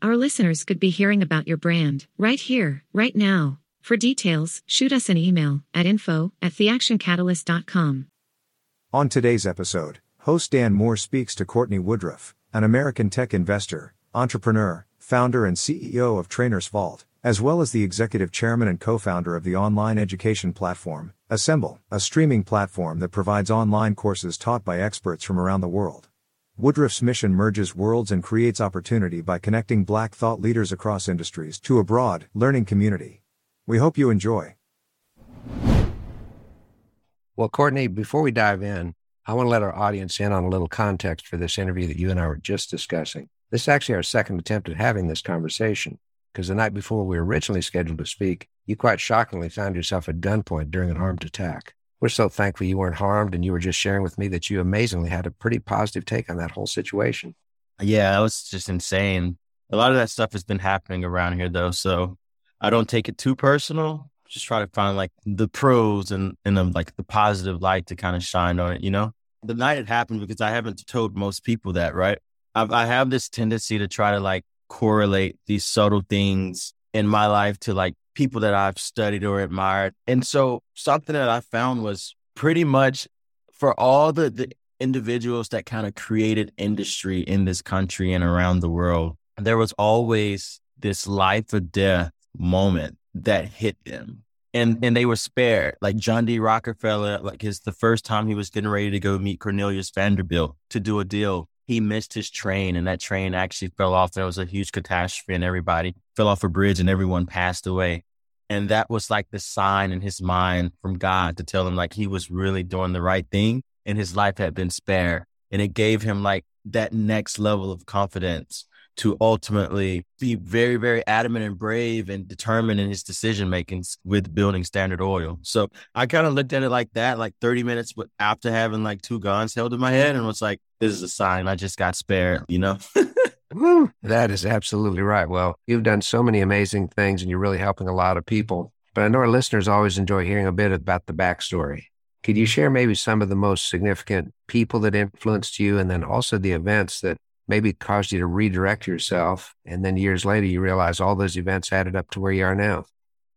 Our listeners could be hearing about your brand right here, right now. For details, shoot us an email at info at theactioncatalyst.com. On today's episode, host Dan Moore speaks to Cortney Woodruff, an American tech investor, entrepreneur, founder, and CEO of Trainers Vault, as well as the executive chairman and co founder of the online education platform, Assemble, a streaming platform that provides online courses taught by experts from around the world. Woodruff's mission merges worlds and creates opportunity by connecting black thought leaders across industries to a broad, learning community. We hope you enjoy. Well, Cortney, before we dive in, I want to let our audience in on a little context for this interview that you and I were just discussing. This is actually our second attempt at having this conversation because the night before we were originally scheduled to speak, you quite shockingly found yourself at gunpoint during an armed attack we're so thankful you weren't harmed and you were just sharing with me that you amazingly had a pretty positive take on that whole situation. Yeah, that was just insane. A lot of that stuff has been happening around here though, so I don't take it too personal. Just try to find like the pros and and the, like the positive light to kind of shine on it. You know, the night it happened because I haven't told most people that. Right, I've, I have this tendency to try to like correlate these subtle things in my life to like people that I've studied or admired. And so something that I found was pretty much for all the, the individuals that kind of created industry in this country and around the world, there was always this life or death moment that hit them. And and they were spared. Like John D. Rockefeller, like his the first time he was getting ready to go meet Cornelius Vanderbilt to do a deal, he missed his train and that train actually fell off. There was a huge catastrophe and everybody fell off a bridge and everyone passed away. And that was like the sign in his mind from God to tell him like he was really doing the right thing and his life had been spared. And it gave him like that next level of confidence to ultimately be very, very adamant and brave and determined in his decision making with building Standard Oil. So I kind of looked at it like that, like 30 minutes after having like two guns held in my head and was like, this is a sign I just got spared, you know? that is absolutely right. Well, you've done so many amazing things and you're really helping a lot of people. But I know our listeners always enjoy hearing a bit about the backstory. Could you share maybe some of the most significant people that influenced you and then also the events that maybe caused you to redirect yourself. And then years later, you realize all those events added up to where you are now.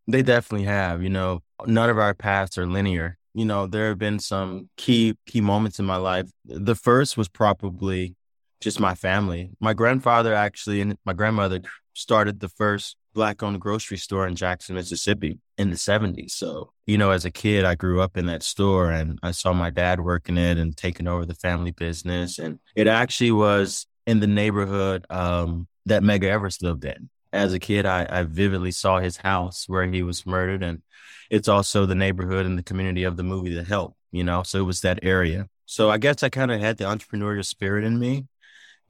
They definitely have. You know, none of our paths are linear. You know, there have been some key key moments in my life. The first was probably just my family. My grandfather actually and my grandmother started the first black owned grocery store in Jackson, Mississippi in the 70s. So, you know, as a kid, I grew up in that store and I saw my dad working it and taking over the family business. And it actually was in the neighborhood um, that Medgar Evers lived in. As a kid, I, I vividly saw his house where he was murdered, and it's also the neighborhood and the community of the movie The Help. You know, so it was that area. So I guess I kind of had the entrepreneurial spirit in me,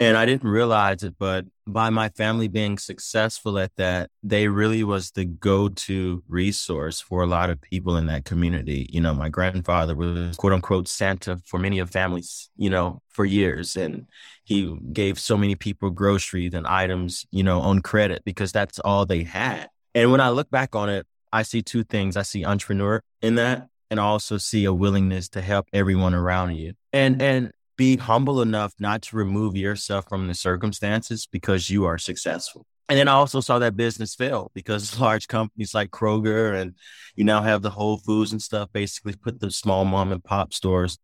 and I didn't realize it, but by my family being successful at that, they really was the go-to resource for a lot of people in that community. You know, my grandfather was quote unquote Santa for many of families, you know, for years. And he gave so many people groceries and items, you know, on credit because that's all they had. And when I look back on it, I see two things. I see entrepreneur in that and also see a willingness to help everyone around you. And and be humble enough not to remove yourself from the circumstances because you are successful. And then I also saw that business fail because large companies like Kroger and you now have the Whole Foods and stuff basically put the small mom and pop stores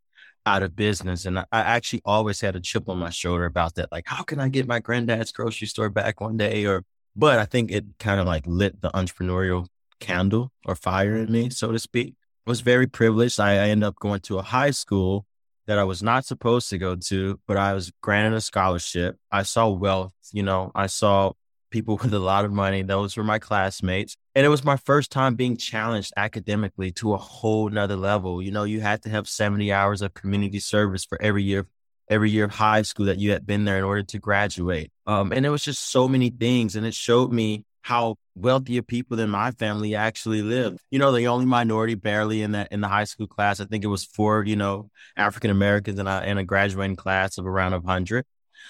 out of business. And I, actually always had a chip on my shoulder about that. Like, how can I get my granddad's grocery store back one day? Or, but I think it kind of like lit the entrepreneurial candle or fire in me, so to speak. I was very privileged. I, I ended up going to a high school that I was not supposed to go to, but I was granted a scholarship. I saw wealth, you know, I saw people with a lot of money. Those were my classmates. And it was my first time being challenged academically to a whole nother level. You know, you had to have 70 hours of community service for every year, every year of high school that you had been there in order to graduate. Um, and it was just so many things. And it showed me how wealthier people than my family actually lived. You know, the only minority barely in that in the high school class. I think it was four, you know, African Americans in a, in a graduating class of around a hundred.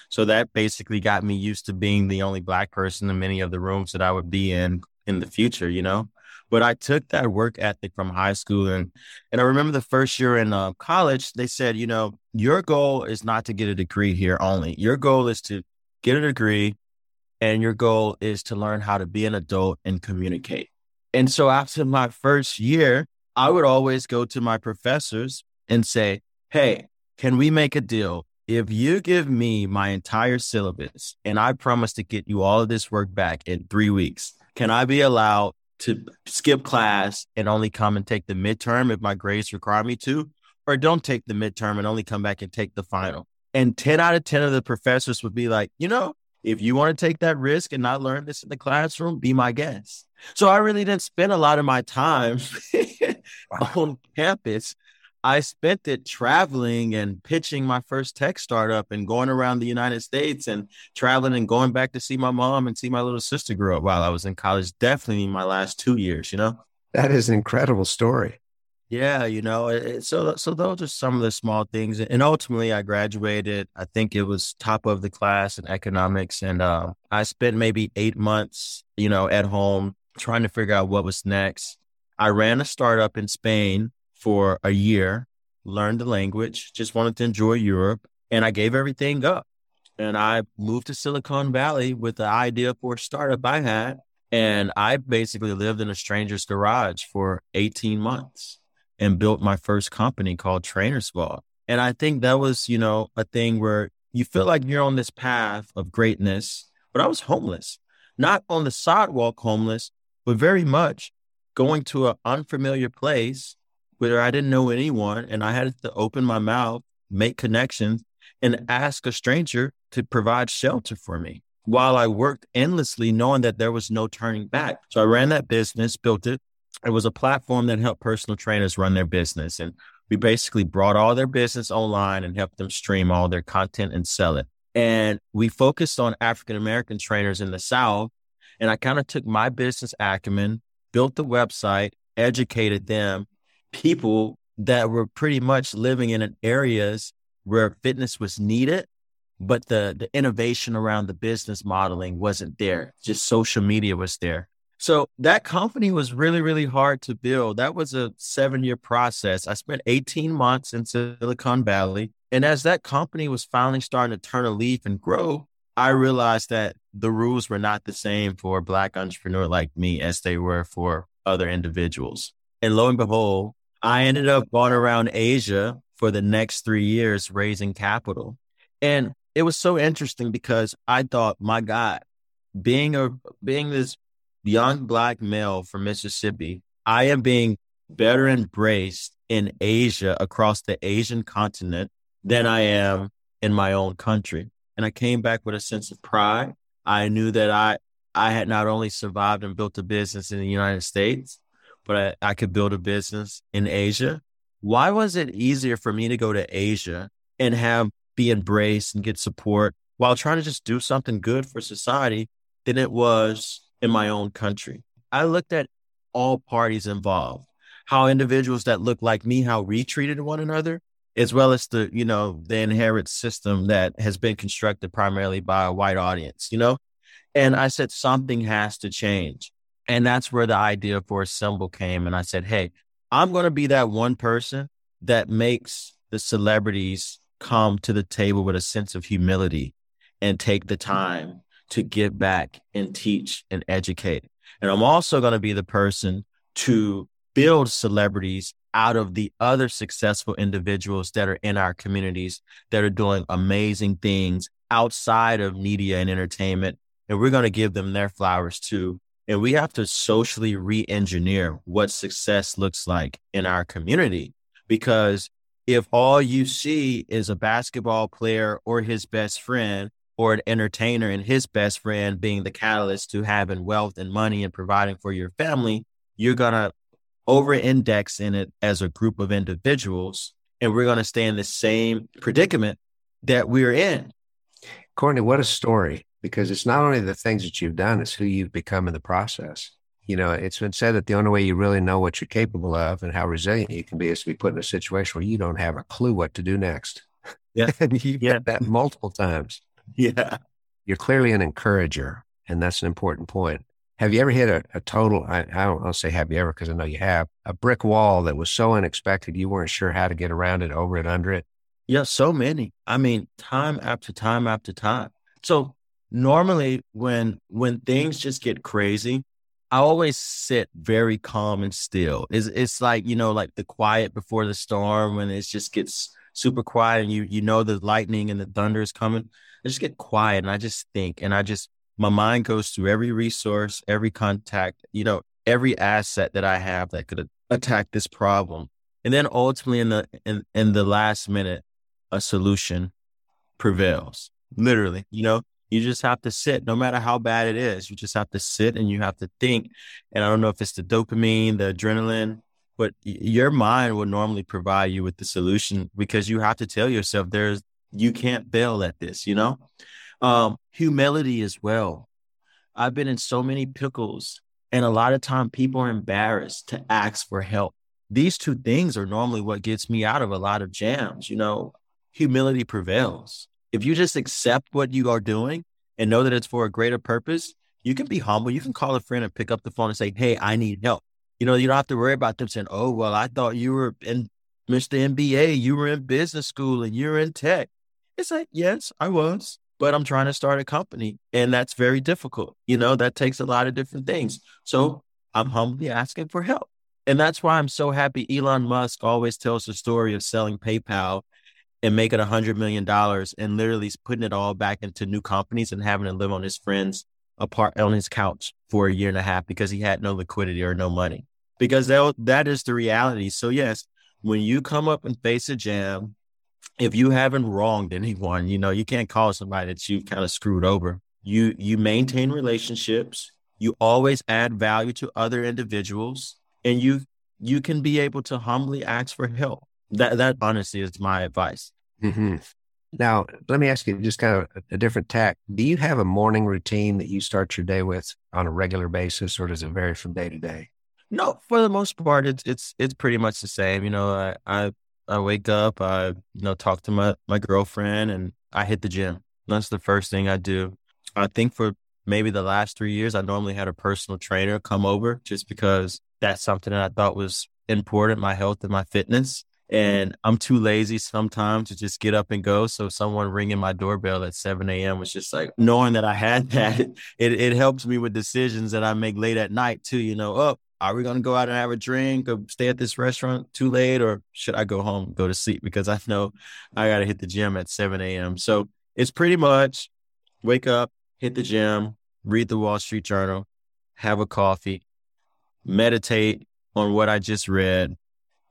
So that basically got me used to being the only black person in many of the rooms that I would be in in the future, you know. But I took that work ethic from high school and and I remember the first year in uh, college, they said, you know, your goal is not to get a degree here only. Your goal is to get a degree, and your goal is to learn how to be an adult and communicate. And so after my first year, I would always go to my professors and say, Hey, can we make a deal? If you give me my entire syllabus and I promise to get you all of this work back in three weeks, can I be allowed to skip class and only come and take the midterm if my grades require me to? Or don't take the midterm and only come back and take the final? And 10 out of 10 of the professors would be like, you know, if you want to take that risk and not learn this in the classroom, be my guest. So I really didn't spend a lot of my time on campus. I spent it traveling and pitching my first tech startup and going around the United States and traveling and going back to see my mom and see my little sister grow up while I was in college. Definitely my last two years, you know? That is an incredible story. Yeah, you know, it, so so those are some of the small things, and ultimately, I graduated. I think it was top of the class in economics, and uh, I spent maybe eight months, you know, at home trying to figure out what was next. I ran a startup in Spain for a year, learned the language, just wanted to enjoy Europe, and I gave everything up. And I moved to Silicon Valley with the idea for a startup I had, and I basically lived in a stranger's garage for 18 months and built my first company called Trainers Vault. And I think that was, you know, a thing where you feel like you're on this path of greatness, but I was homeless, not on the sidewalk homeless, but very much going to an unfamiliar place where I didn't know anyone and I had to open my mouth, make connections, and ask a stranger to provide shelter for me while I worked endlessly, knowing that there was no turning back. So I ran that business, built it, it was a platform that helped personal trainers run their business. And we basically brought all their business online and helped them stream all their content and sell it. And we focused on African American trainers in the South. And I kind of took my business acumen, built the website, educated them, people that were pretty much living in areas where fitness was needed, but the, the innovation around the business modeling wasn't there. Just social media was there. So that company was really, really hard to build. That was a seven year process. I spent 18 months in Silicon Valley. And as that company was finally starting to turn a leaf and grow, I realized that the rules were not the same for a Black entrepreneur like me as they were for other individuals. And lo and behold, I ended up going around Asia for the next three years raising capital. And it was so interesting because I thought, my God, being a being this young black male from Mississippi, I am being better embraced in Asia across the Asian continent than I am in my own country. And I came back with a sense of pride. I knew that I I had not only survived and built a business in the United States, but I, I could build a business in Asia. Why was it easier for me to go to Asia and have be embraced and get support while trying to just do something good for society than it was in my own country. I looked at all parties involved, how individuals that look like me, how we treated one another, as well as the, you know, the inherent system that has been constructed primarily by a white audience, you know? And I said, something has to change. And that's where the idea for Assemble came. And I said, hey, I'm going to be that one person that makes the celebrities come to the table with a sense of humility and take the time to give back and teach and educate. And I'm also going to be the person to build celebrities out of the other successful individuals that are in our communities that are doing amazing things outside of media and entertainment. And we're going to give them their flowers too. And we have to socially re engineer what success looks like in our community. Because if all you see is a basketball player or his best friend or an entertainer and his best friend being the catalyst to having wealth and money and providing for your family, you're going to over index in it as a group of individuals. And we're going to stay in the same predicament that we're in. Cortney, what a story. because it's not only the things that you've done, it's who you've become in the process. You know, it's been said that the only way you really know what you're capable of and how resilient you can be is to be put in a situation where you don't have a clue what to do next. Yeah. and you've Yeah. had that multiple times. Yeah. You're clearly an encourager, and that's an important point. Have you ever hit a, a total, I, I don't to say have you ever, because I know you have, a brick wall that was so unexpected you weren't sure how to get around it, over it, under it? Yeah, so many. I mean, time after time after time. So normally when when things just get crazy, I always sit very calm and still. It's it's like, you know, like the quiet before the storm when it just gets super quiet and you you know the lightning and the thunder is coming. I just get quiet and I just think and I just my mind goes through every resource, every contact, you know, every asset that I have that could attack this problem. And then ultimately in the in, in the last minute, a solution prevails. Literally, you know, you just have to sit, no matter how bad it is. You just have to sit and you have to think. And I don't know if it's the dopamine, the adrenaline, but your mind will normally provide you with the solution because you have to tell yourself there's you can't fail at this, you know? Um, humility as well. I've been in so many pickles, and a lot of time people are embarrassed to ask for help. These two things are normally what gets me out of a lot of jams, you know. Humility prevails if you just accept what you are doing and know that it's for a greater purpose, you can be humble. You can call a friend and pick up the phone and say, Hey, I need help. You know, you don't have to worry about them saying, Oh, well, I thought you were in Mr. MBA, you were in business school and you're in tech. It's like, yes, I was, but I'm trying to start a company. And that's very difficult. You know, that takes a lot of different things. So I'm humbly asking for help. And that's why I'm so happy Elon Musk always tells the story of selling PayPal and making a hundred million dollars and literally putting it all back into new companies and having to live on his friends apart on his couch for a year and a half because he had no liquidity or no money. Because that that is the reality. So yes, when you come up and face a jam, if you haven't wronged anyone, you know, you can't call somebody that you've kind of screwed over. You you maintain relationships, you always add value to other individuals, and you you can be able to humbly ask for help. That that honestly is my advice. hmm Now, let me ask you just kind of a different tack. Do you have a morning routine that you start your day with on a regular basis, or does it vary from day to day? No, for the most part, it's it's it's pretty much the same. You know, I I, I wake up, I you know talk to my my girlfriend, and I hit the gym. That's the first thing I do. I think for maybe the last three years, I normally had a personal trainer come over just because that's something that I thought was important, my health and my fitness. Mm-hmm. And I'm too lazy sometimes to just get up and go. So someone ringing my doorbell at 7 a.m. was just like knowing that I had that. It it helps me with decisions that I make late at night too. You know, oh, are we gonna go out and have a drink or stay at this restaurant too late, or should I go home, go to sleep because I know I gotta hit the gym at 7 a.m. So it's pretty much wake up, hit the gym, read the Wall Street Journal, have a coffee, meditate on what I just read,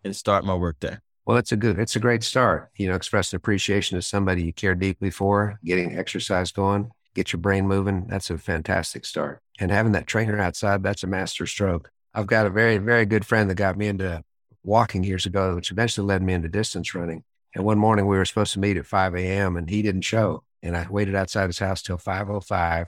and start my workday. Well, it's a good, it's a great start. You know, express appreciation to somebody you care deeply for, getting exercise going, get your brain moving. That's a fantastic start. And having that trainer outside, that's a master stroke. I've got a very, very good friend that got me into walking years ago, which eventually led me into distance running. And one morning we were supposed to meet at 5 a.m. and he didn't show. And I waited outside his house till 5.05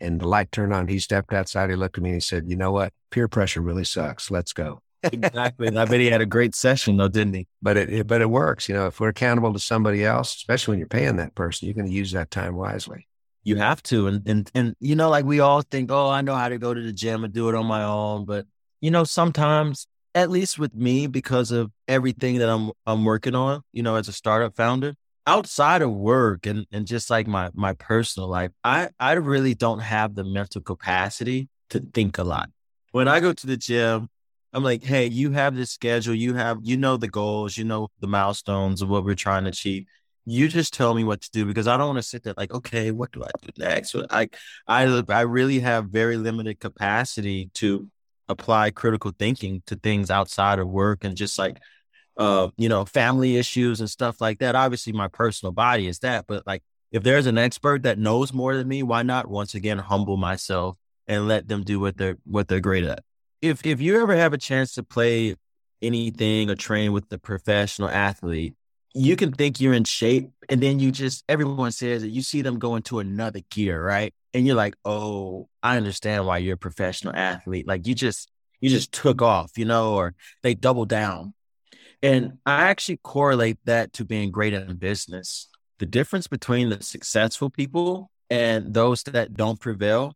and the light turned on. He stepped outside. He looked at me and he said, you know what? Peer pressure really sucks. Let's go. Exactly. and I bet he had a great session though, didn't he? But it, it, but it works. You know, if we're accountable to somebody else, especially when you're paying that person, you're going to use that time wisely. You have to. And, and, and, you know, like we all think, oh, I know how to go to the gym and do it on my own. But, you know, sometimes, at least with me, because of everything that I'm, I'm working on, you know, as a startup founder, outside of work and, and just like my, my personal life, I, I really don't have the mental capacity to think a lot. When I go to the gym, I'm like, hey, you have this schedule, you have, you know, the goals, you know, the milestones of what we're trying to achieve. You just tell me what to do because I don't want to sit there like, okay, what do I do next? I, I, I really have very limited capacity to apply critical thinking to things outside of work and just like, uh, you know, family issues and stuff like that. Obviously, my personal body is that, but like, if there's an expert that knows more than me, why not once again humble myself and let them do what they're what they're great at? if if you ever have a chance to play anything or train with a professional athlete, you can think you're in shape and then you just everyone says that you see them go into another gear, right? And you're like, "Oh, I understand why you're a professional athlete." Like you just you just took off, you know, or they double down. And I actually correlate that to being great in business. The difference between the successful people and those that don't prevail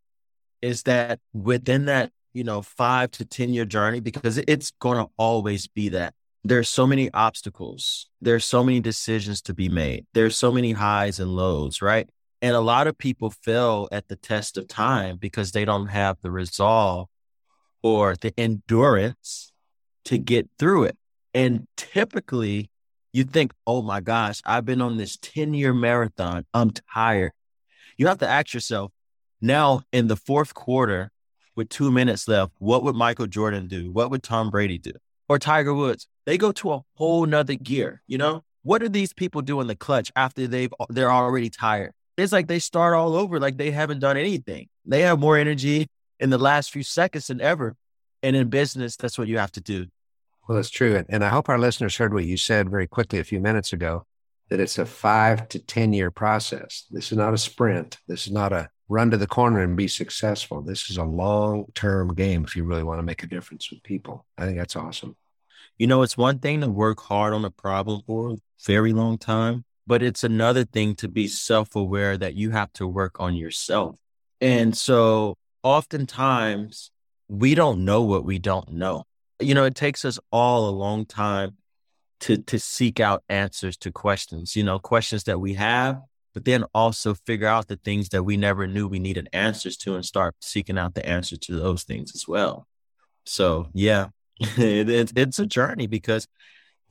is that within that, you know, five to 10 year journey, because it's going to always be that there's so many obstacles. There's so many decisions to be made. There's so many highs and lows, right? And a lot of people fail at the test of time because they don't have the resolve or the endurance to get through it. And typically you think, oh my gosh, I've been on this 10 year marathon. I'm tired. You have to ask yourself now in the fourth quarter with two minutes left, what would Michael Jordan do? What would Tom Brady do? Or Tiger Woods? They go to a whole nother gear, you know? What do these people do in the clutch after they've they're already tired? It's like they start all over like they haven't done anything. They have more energy in the last few seconds than ever. And in business, that's what you have to do. Well, that's true. And I hope our listeners heard what you said very quickly a few minutes ago that it's a five to 10 year process. This is not a sprint. This is not a run to the corner and be successful. This is a long term game if you really want to make a difference with people. I think that's awesome. You know, it's one thing to work hard on a problem for a very long time, but it's another thing to be self aware that you have to work on yourself. And so oftentimes we don't know what we don't know. You know, it takes us all a long time to to seek out answers to questions, you know, questions that we have, but then also figure out the things that we never knew we needed answers to and start seeking out the answer to those things as well. So, yeah, it, it, it's a journey because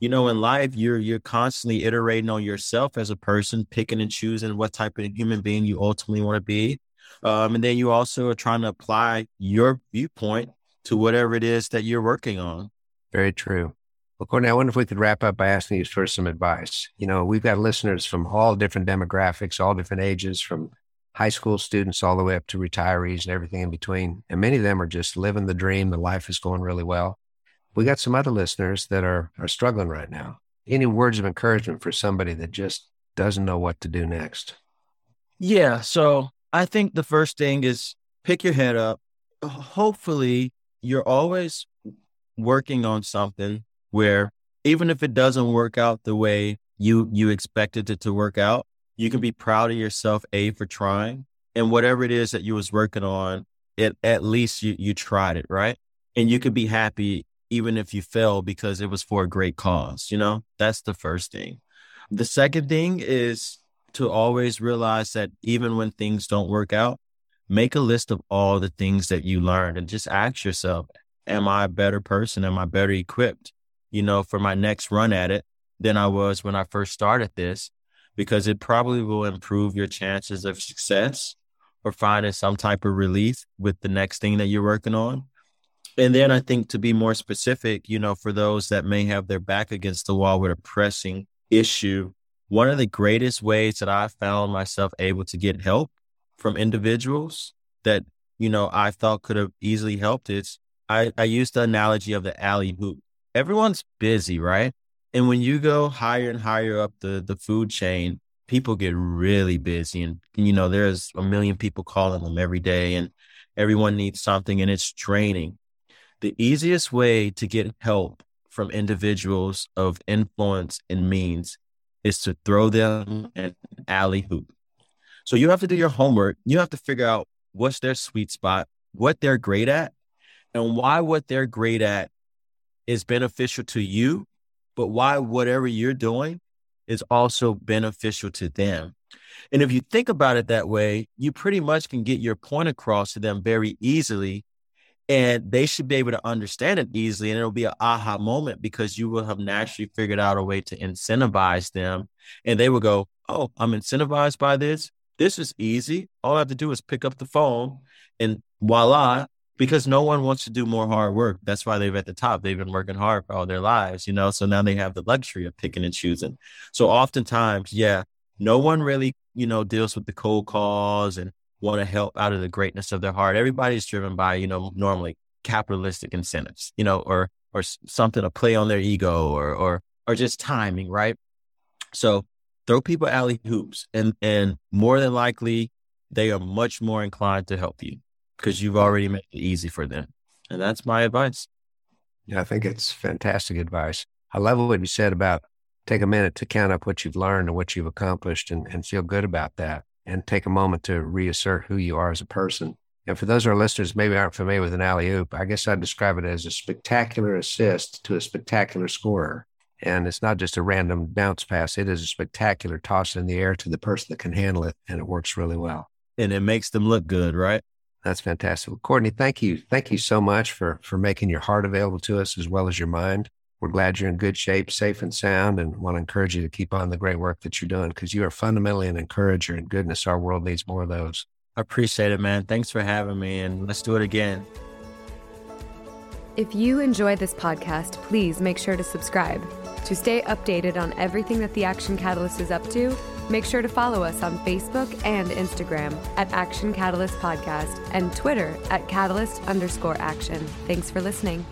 you know in life you're you're constantly iterating on yourself as a person picking and choosing what type of human being you ultimately want to be. Um, and then you also are trying to apply your viewpoint to whatever it is that you're working on. Very true well cortney i wonder if we could wrap up by asking you for some advice you know we've got listeners from all different demographics all different ages from high school students all the way up to retirees and everything in between and many of them are just living the dream the life is going really well we got some other listeners that are are struggling right now. Any words of encouragement for somebody that just doesn't know what to do next? Yeah. So I think the first thing is pick your head up. Hopefully, you're always working on something where even if it doesn't work out the way you you expected it to work out, you can be proud of yourself, A, for trying. And whatever it is that you was working on, it at least you you tried it, right? And you could be happy even if you fail because it was for a great cause. You know, that's the first thing. The second thing is to always realize that even when things don't work out, make a list of all the things that you learned and just ask yourself, am I a better person? Am I better equipped, you know, for my next run at it than I was when I first started this? Because it probably will improve your chances of success or finding some type of relief with the next thing that you're working on. And then I think to be more specific, you know, for those that may have their back against the wall with a pressing issue, one of the greatest ways that I found myself able to get help from individuals that, you know, I thought could have easily helped is I, I used the analogy of the alley hoop. Everyone's busy, right? And when you go higher and higher up the, the food chain, people get really busy. And, you know, there's a million people calling them every day and everyone needs something and it's draining the easiest way to get help from individuals of influence and means is to throw them an alley hoop. So you have to do your homework. You have to figure out what's their sweet spot, what they're great at, and why what they're great at is beneficial to you, but why whatever you're doing is also beneficial to them. And if you think about it that way, you pretty much can get your point across to them very easily and they should be able to understand it easily and it'll be an aha moment because you will have naturally figured out a way to incentivize them and they will go oh i'm incentivized by this this is easy all i have to do is pick up the phone and voila because no one wants to do more hard work that's why they're at the top they've been working hard for all their lives you know so now they have the luxury of picking and choosing so oftentimes yeah no one really you know deals with the cold calls and want to help out of the greatness of their heart. Everybody's driven by, you know, normally capitalistic incentives, you know, or or something to play on their ego or or or just timing, right? So throw people alley hoops and and more than likely they are much more inclined to help you because you've already made it easy for them. And that's my advice. Yeah, I think it's fantastic advice. I love what you said about take a minute to count up what you've learned and what you've accomplished and, and feel good about that and take a moment to reassert who you are as a person. And for those of our listeners maybe aren't familiar with an alley oop, I guess I'd describe it as a spectacular assist to a spectacular scorer. And it's not just a random bounce pass, it is a spectacular toss in the air to the person that can handle it. And it works really well. And it makes them look good, right? That's fantastic. Well, Cortney, thank you. Thank you so much for, for making your heart available to us as well as your mind. We're glad you're in good shape, safe and sound, and want to encourage you to keep on the great work that you're doing because you are fundamentally an encourager and goodness. Our world needs more of those. I appreciate it, man. Thanks for having me, and let's do it again. If you enjoy this podcast, please make sure to subscribe. To stay updated on everything that the Action Catalyst is up to, make sure to follow us on Facebook and Instagram at Action Catalyst Podcast and Twitter at Catalyst underscore action. Thanks for listening.